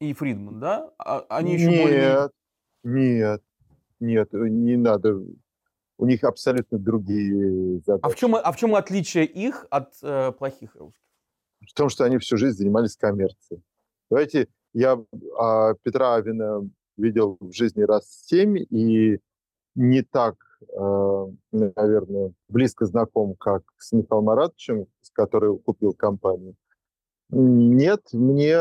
и Фридман, да? А- они еще более... Нет, нет, нет, не надо. У них абсолютно другие задачи. А в чем, а в чем отличие их от э, плохих русских? В том, что они всю жизнь занимались коммерцией. Давайте, я а, Петра Авина видел в жизни раз семь и не так, наверное, близко знаком, как с Михаилом Маратовичем, с которым купил компанию. Нет, мне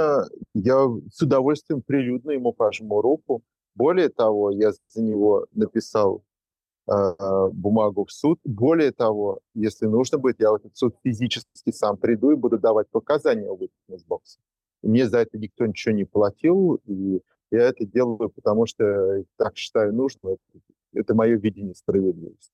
я с удовольствием прилюдно ему пожму руку. Более того, я за него написал э, бумагу в суд. Более того, если нужно будет, я в этот суд физически сам приду и буду давать показания об фитнес-боксе. Мне за это никто ничего не платил, и я это делаю, потому что так считаю нужным. Это мое видение справедливости.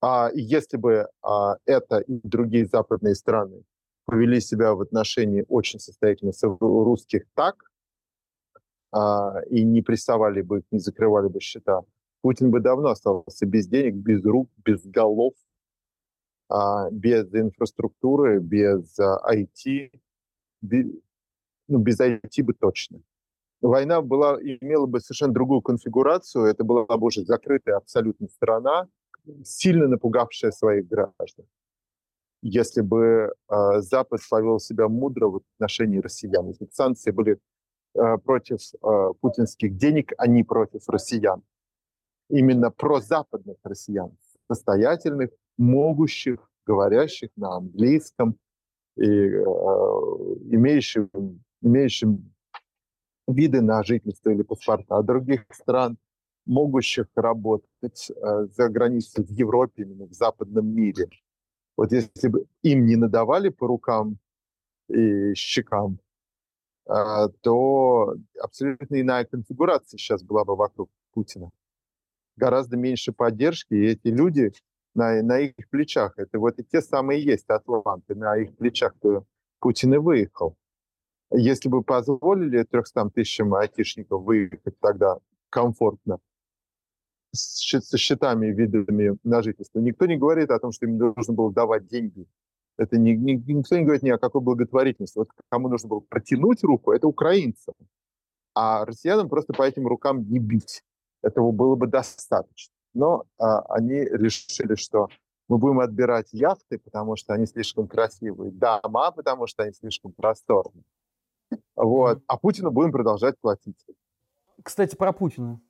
А если бы а, это и другие западные страны повели себя в отношении очень состоятельных русских так, а, и не прессовали бы не закрывали бы счета, Путин бы давно остался без денег, без рук, без голов, а, без инфраструктуры, без а, IT, без, ну, без IT бы точно. Война была, имела бы совершенно другую конфигурацию, это была бы уже закрытая абсолютно страна, сильно напугавшая своих граждан. Если бы э, Запад повел себя мудро в отношении россиян, если бы санкции были э, против э, путинских денег, а не против россиян. Именно про западных россиян, состоятельных, могущих, говорящих на английском и э, имеющих, имеющим виды на жительство или паспорта других стран, могущих работать э, за границей в Европе, именно в западном мире. Вот если бы им не надавали по рукам и щекам, э, то абсолютно иная конфигурация сейчас была бы вокруг Путина. Гораздо меньше поддержки, и эти люди на, на их плечах, это вот и те самые есть атланты, на их плечах Путин и выехал. Если бы позволили 300 тысячам айтишников выехать тогда комфортно, со счетами и видами на жительство. Никто не говорит о том, что им нужно было давать деньги. Это не, не, никто не говорит ни о какой благотворительности. Вот кому нужно было протянуть руку, это украинцам. А россиянам просто по этим рукам не бить. Этого было бы достаточно. Но а, они решили, что мы будем отбирать яхты, потому что они слишком красивые, дома, потому что они слишком просторные. Вот. А Путину будем продолжать платить. Кстати, про Путина.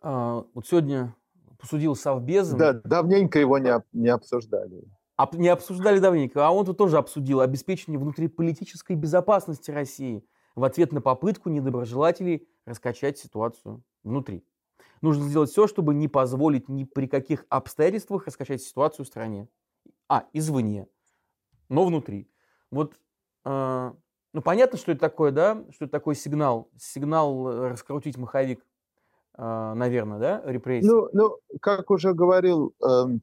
А, вот сегодня посудил Совбезом. Да, давненько его не, не обсуждали. А, не обсуждали давненько, а он тут тоже обсудил обеспечение внутриполитической безопасности России в ответ на попытку недоброжелателей раскачать ситуацию внутри. Нужно сделать все, чтобы не позволить ни при каких обстоятельствах раскачать ситуацию в стране. А, извне, но внутри. Вот, э, ну понятно, что это такое, да, что это такой сигнал, сигнал э, раскрутить маховик а, наверное, да, репрессии? Ну, ну как уже говорил, эм,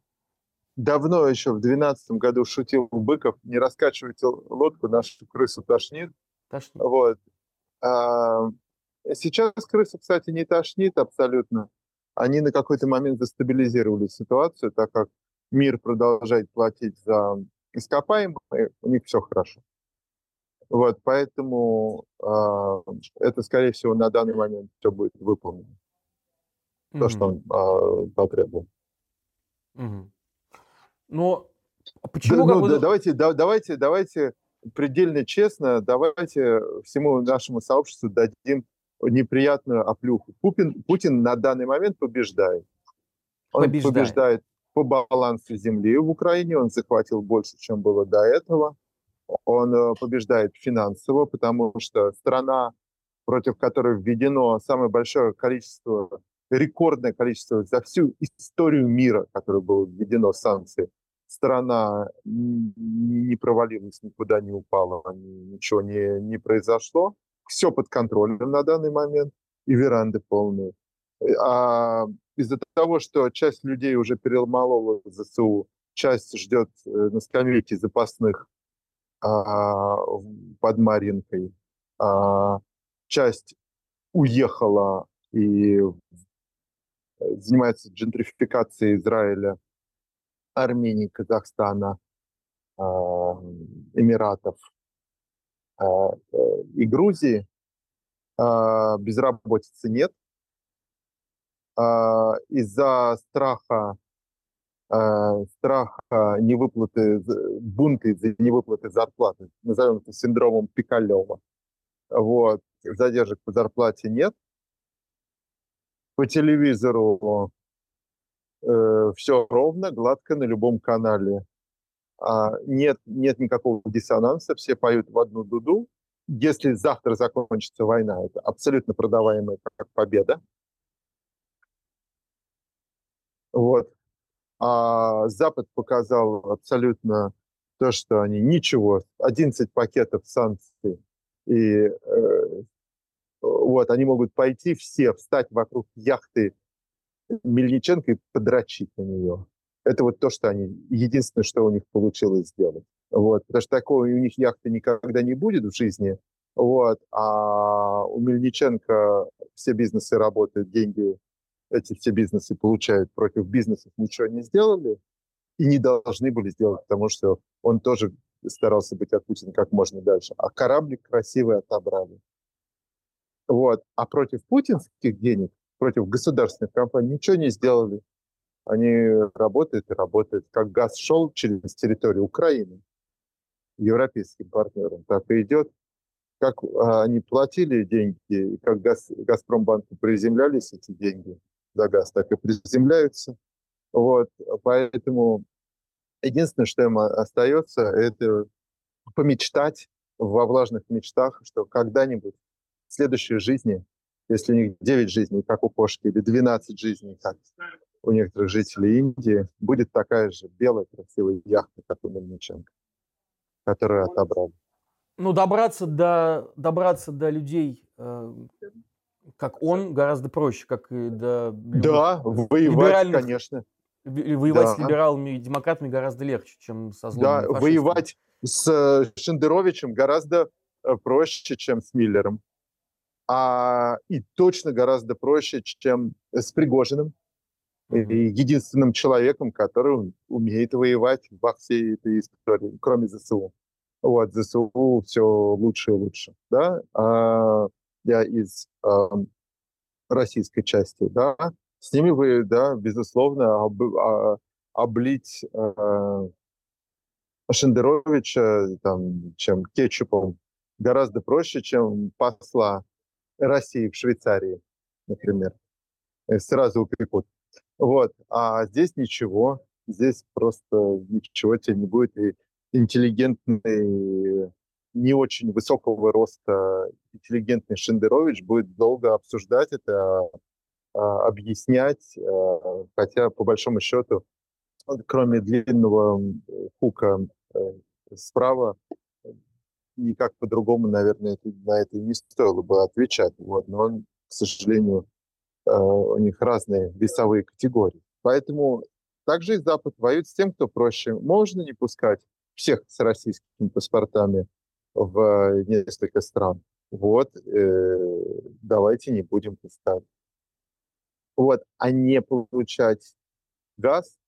давно еще, в 2012 году шутил Быков, не раскачивайте лодку, нашу крысу тошнит. Тошнит. Вот. А, сейчас крысу, кстати, не тошнит абсолютно. Они на какой-то момент застабилизировали ситуацию, так как мир продолжает платить за ископаемые, у них все хорошо. Вот, поэтому э, это, скорее всего, на данный момент все будет выполнено то, mm-hmm. что он а, потребовал. Mm-hmm. Но почему? Да, ну, да, давайте, да, давайте, давайте предельно честно, давайте всему нашему сообществу дадим неприятную оплюху. Путин, Путин на данный момент побеждает. Он побеждает. побеждает по балансу земли в Украине, он захватил больше, чем было до этого. Он э, побеждает финансово, потому что страна, против которой введено самое большое количество рекордное количество за всю историю мира, которое было введено санкции, страна не провалилась, никуда не упала, ничего не, не произошло. Все под контролем на данный момент, и веранды полные. А из-за того, что часть людей уже переломала ЗСУ, часть ждет э, на скамейке запасных под Маринкой, а, часть уехала и занимается джентрификацией Израиля, Армении, Казахстана, а, Эмиратов а, и Грузии. А, безработицы нет. Из-за страха страха невыплаты, бунта из-за невыплаты зарплаты, назовем это синдромом Пикалева. Вот. Задержек по зарплате нет по телевизору э, все ровно, гладко на любом канале. А, нет, нет никакого диссонанса, все поют в одну дуду. Если завтра закончится война, это абсолютно продаваемая как победа. Вот. А Запад показал абсолютно то, что они ничего, 11 пакетов санкций и э, вот, они могут пойти все, встать вокруг яхты Мельниченко и подрочить на нее. Это вот то, что они, единственное, что у них получилось сделать. Вот, потому что такого у них яхты никогда не будет в жизни. Вот, а у Мельниченко все бизнесы работают, деньги эти все бизнесы получают против бизнесов, ничего не сделали и не должны были сделать, потому что он тоже старался быть от Путина как можно дальше. А кораблик красивый отобрали. Вот. А против путинских денег, против государственных компаний ничего не сделали. Они работают и работают. Как газ шел через территорию Украины европейским партнерам, так и идет. Как а, они платили деньги, и как газ, Газпромбанку приземлялись эти деньги за газ, так и приземляются. Вот, поэтому единственное, что им остается, это помечтать во влажных мечтах, что когда-нибудь в следующей жизни, если у них 9 жизней, как у кошки, или 12 жизней, как у некоторых жителей Индии, будет такая же белая красивая яхта, как у Мельниченко, которую отобрали. Ну, добраться до, добраться до людей, э, как он, гораздо проще, как и до... Да, воевать, конечно. Воевать да. с либералами и демократами гораздо легче, чем со злыми Да, фашистами. воевать с э, Шендеровичем гораздо э, проще, чем с Миллером. А, и точно гораздо проще, чем с Пригожиным. Mm-hmm. И единственным человеком, который умеет воевать во всей этой истории, кроме ЗСУ. Вот, ЗСУ все лучше и лучше. Да? А, я из а, российской части, да, с ними вы, да, безусловно, об, а, облить а, Шендеровича там, чем кетчупом гораздо проще, чем посла России в Швейцарии, например. Сразу упекут. Вот. А здесь ничего. Здесь просто ничего тебе не будет. И интеллигентный, не очень высокого роста интеллигентный Шендерович будет долго обсуждать это, а, объяснять, а, хотя по большому счету, кроме длинного хука э, справа, никак по-другому, наверное, на это не стоило бы отвечать. Вот. Но он, к сожалению, э, у них разные весовые категории. Поэтому также и Запад воюет с тем, кто проще. Можно не пускать всех с российскими паспортами в несколько стран. Вот, э, давайте не будем пускать. Вот, а не получать газ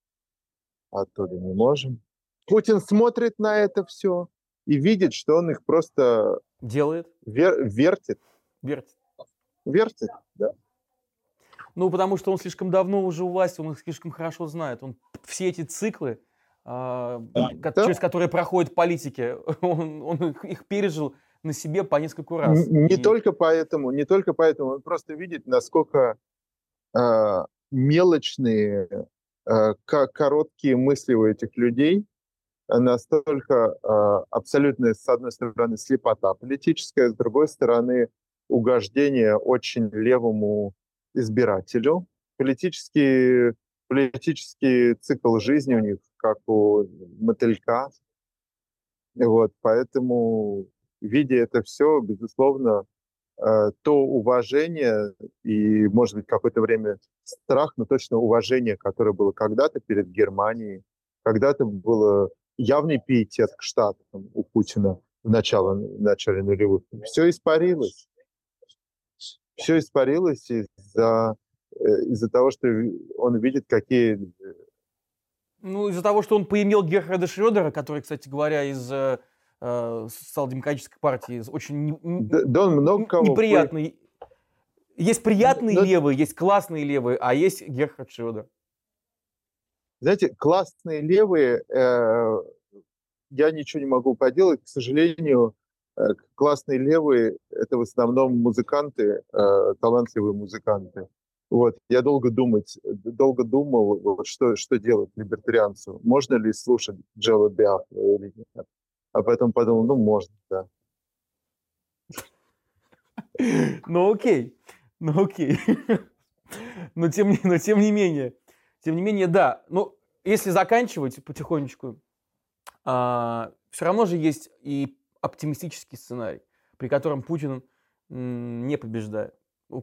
оттуда не можем. Путин смотрит на это все, и видит, что он их просто... Делает? Вер, вертит. Вертит. Вертит, да. Ну, потому что он слишком давно уже у власти, он их слишком хорошо знает. Он все эти циклы, да. через которые проходят политики, *laughs* он, он их пережил на себе по несколько раз. Не, и... только поэтому, не только поэтому, он просто видит, насколько э, мелочные, э, короткие мысли у этих людей, настолько э, абсолютно, с одной стороны, слепота политическая, с другой стороны, угождение очень левому избирателю. Политический, политический цикл жизни у них, как у мотылька. Вот, поэтому, видя это все, безусловно, э, то уважение и, может быть, какое-то время страх, но точно уважение, которое было когда-то перед Германией, когда-то было явный пиетет к Штатам у Путина в начале, в начале нулевых. Все испарилось. Все испарилось из-за из-за того, что он видит, какие... Э, ну, из-за того, что он поимел Герхарда Шрёдера, который, кстати говоря, из э, э социал-демократической партии, очень да, да он много кого неприятный. Есть приятные да, левые, есть классные левые, а есть Герхард Шрёдер. Знаете, классные левые, э, я ничего не могу поделать, к сожалению, э, классные левые – это в основном музыканты, э, талантливые музыканты. Вот, я долго думать, долго думал, вот, что, что делать либертарианцу. Можно ли слушать Джела Биафа или нет? А потом подумал, ну, можно, да. Ну, окей, ну, окей. Но тем, но тем не менее, тем не менее, да. Ну, если заканчивать потихонечку, а, все равно же есть и оптимистический сценарий, при котором Путин не побеждает.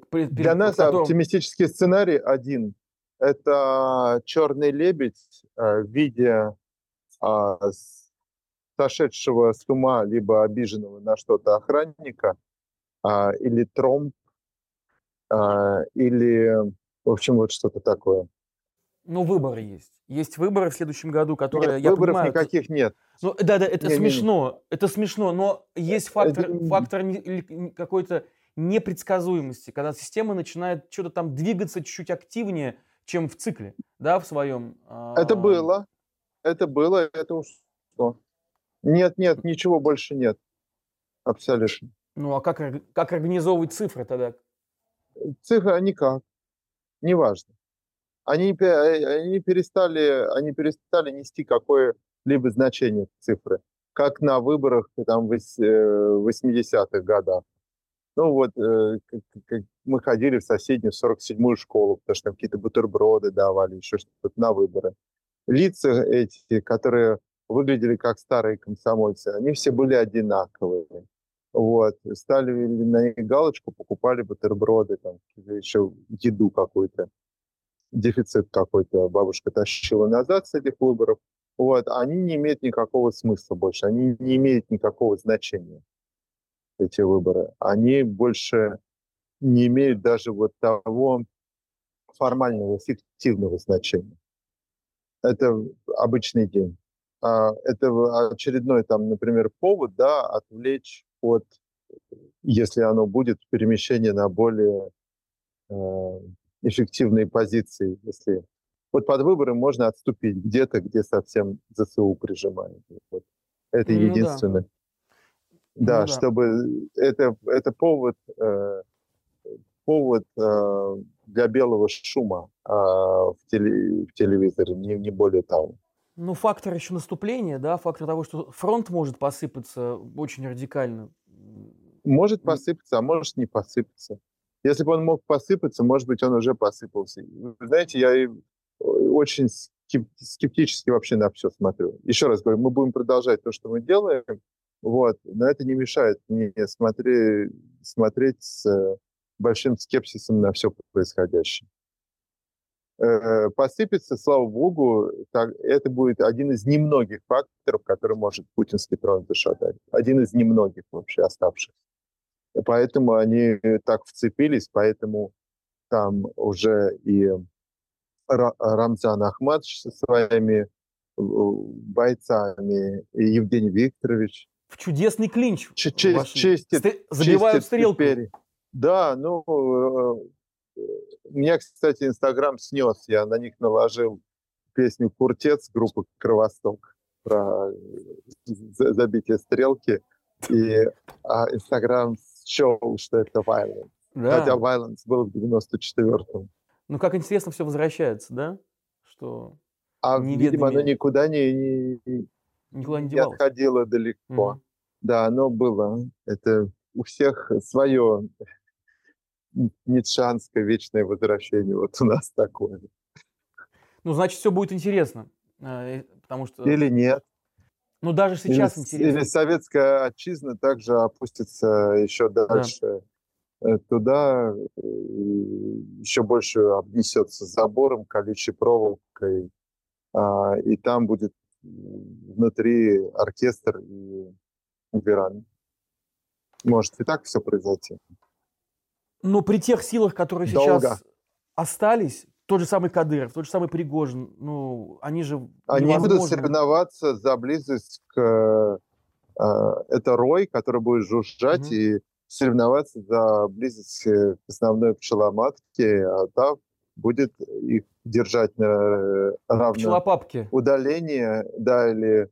При, Для нас которым... оптимистический сценарий один. это черный лебедь э, в виде а, сошедшего с ума либо обиженного на что-то охранника, а, или тромб, а, или, в общем, вот что-то такое. Ну, выборы есть. Есть выборы в следующем году, которые, нет, я выборов понимаю... никаких нет. Ну, да, да, это не, смешно. Не, не. Это смешно, но есть фактор, это... фактор какой-то непредсказуемости, когда система начинает что-то там двигаться чуть-чуть активнее, чем в цикле, да, в своем... Это было. Это было, это ушло. Нет, нет, ничего больше нет. Абсолютно. Ну, а как, как организовывать цифры тогда? Цифры никак. Неважно. Они, они, перестали, они перестали нести какое-либо значение цифры. Как на выборах там, в 80-х э, годах. Ну вот, э, мы ходили в соседнюю 47-ю школу, потому что там какие-то бутерброды давали, еще что-то на выборы. Лица эти, которые выглядели как старые комсомольцы, они все были одинаковые. Вот. Ставили на них галочку, покупали бутерброды, там, еще еду какую-то, дефицит какой-то бабушка тащила назад с этих выборов. Вот. Они не имеют никакого смысла больше, они не имеют никакого значения, эти выборы. Они больше не имеют даже вот того формального, эффективного значения. Это обычный день. А, это очередной, там, например, повод, да, отвлечь от, если оно будет, перемещение на более э, эффективные позиции, если вот под выборы можно отступить где-то, где совсем ЗСУ прижимает. Вот. Это ну, единственное. Да, да, ну, да, чтобы это, это повод, э, повод э, для белого шума э, в, теле, в телевизоре, не, не более того. Ну, фактор еще наступления, да, фактор того, что фронт может посыпаться очень радикально. Может посыпаться, а может не посыпаться. Если бы он мог посыпаться, может быть, он уже посыпался. Вы знаете, я очень скептически вообще на все смотрю. Еще раз говорю, мы будем продолжать то, что мы делаем, вот, но это не мешает мне смотреть, смотреть с большим скепсисом на все происходящее. Э, посыпется, слава богу, так, это будет один из немногих факторов, который может путинский трон зашатать. Один из немногих вообще оставшихся. Поэтому они так вцепились, поэтому там уже и Рамзан Ахмадович со своими э, бойцами, и Евгений Викторович. В чудесный клинч. Ч- честь, честит, Забивают стрелку. Теперь. Да, ну, э, меня, кстати, Инстаграм снес. Я на них наложил песню «Куртец» группы «Кровосток» про забитие стрелки. И а Инстаграм счел, что это violence. Да. Хотя violence был в 94-м. Ну, как интересно все возвращается, да? Что а, видимо, оно никуда не, не, никуда не, не отходило далеко. Угу. Да, оно было. Это у всех свое ницшанское вечное возвращение. Вот у нас такое. Ну, значит, все будет интересно. Э, потому что... Или нет. Ну, даже сейчас или, интересно. Или советская отчизна также опустится еще дальше да. Э, туда, еще больше обнесется забором, колючей проволокой, а, и там будет внутри оркестр и веранда. Может и так все произойти. Но при тех силах, которые Долго. сейчас остались, тот же самый Кадыров, тот же самый Пригожин, ну, они же Они будут соревноваться за близость к... Э, это рой, который будет жужжать угу. и соревноваться за близость к основной пчеломатке, а там будет их держать на равном удалении, да, или э,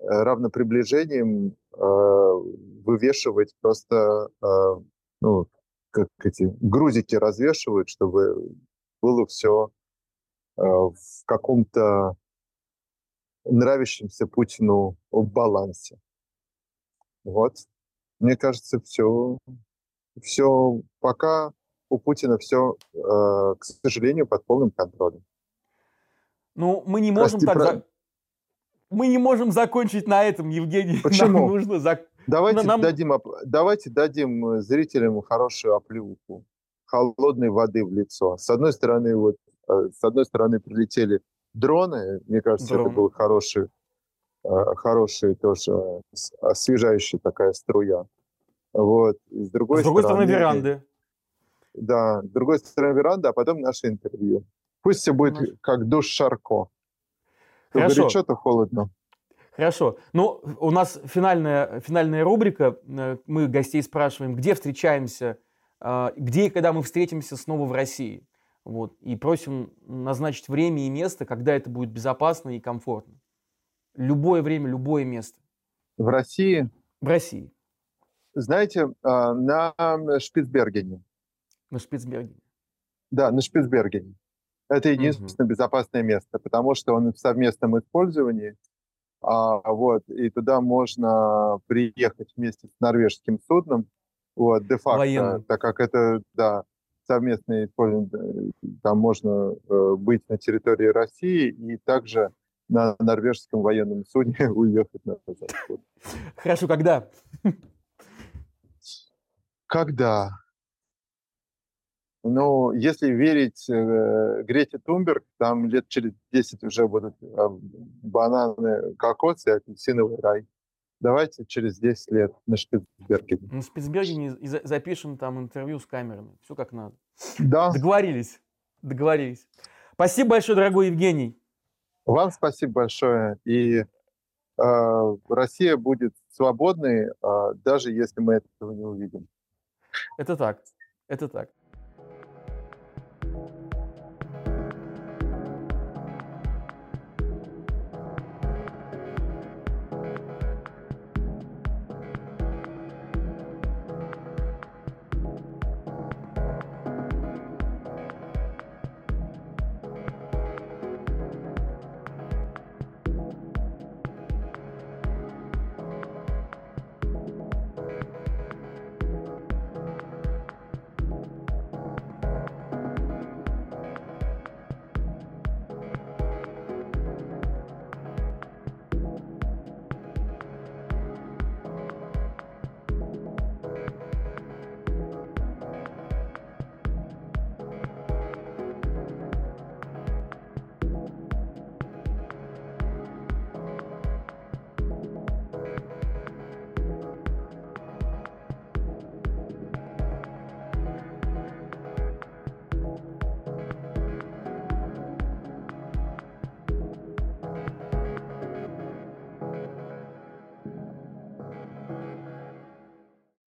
равно приближением э, вывешивать просто э, ну, как эти грузики развешивают, чтобы было все э, в каком-то нравящемся Путину балансе. Вот. Мне кажется, все, все пока у Путина все, э, к сожалению, под полным контролем. Ну, мы не можем Прости, так... Про... За... Мы не можем закончить на этом, Евгений. Почему? Нам нужно зак... Давайте, нам... дадим, давайте дадим э, зрителям хорошую оплеуху холодной воды в лицо. С одной стороны, вот э, с одной стороны прилетели дроны, мне кажется, Дрон. это был хороший, хороший тоже освежающая такая струя. Вот. с другой, с другой стороны, стороны веранды. Да, с другой стороны веранды, а потом наше интервью. Пусть все будет Наш... как душ Шарко. То Хорошо. горячо, то холодно. Хорошо. Ну, у нас финальная, финальная рубрика. Э, мы гостей спрашиваем, где встречаемся, а, где и когда мы встретимся снова в России. Вот. И просим назначить время и место, когда это будет безопасно и комфортно. Любое время, любое место. В России? В России. Знаете, а, на Шпицбергене. На Шпицбергене. Да, на Шпицбергене. Это единственное угу. безопасное место, потому что он в совместном использовании. А, вот, и туда можно приехать вместе с норвежским судном, вот, де-факто, Военным. так как это, да, совместное использование, там можно э, быть на территории России и также на норвежском военном судне *laughs* уехать на запад. Хорошо, когда? Когда? Ну, если верить э, Грете Тумберг, там лет через 10 уже будут э, бананы, кокосы, апельсиновый рай. Давайте через 10 лет на Шпицбергене. На Шпицбергене запишем там интервью с камерами. Все как надо. Да. Договорились. Договорились. Спасибо большое, дорогой Евгений. Вам спасибо большое. И э, Россия будет свободной, э, даже если мы этого не увидим. Это так. Это так.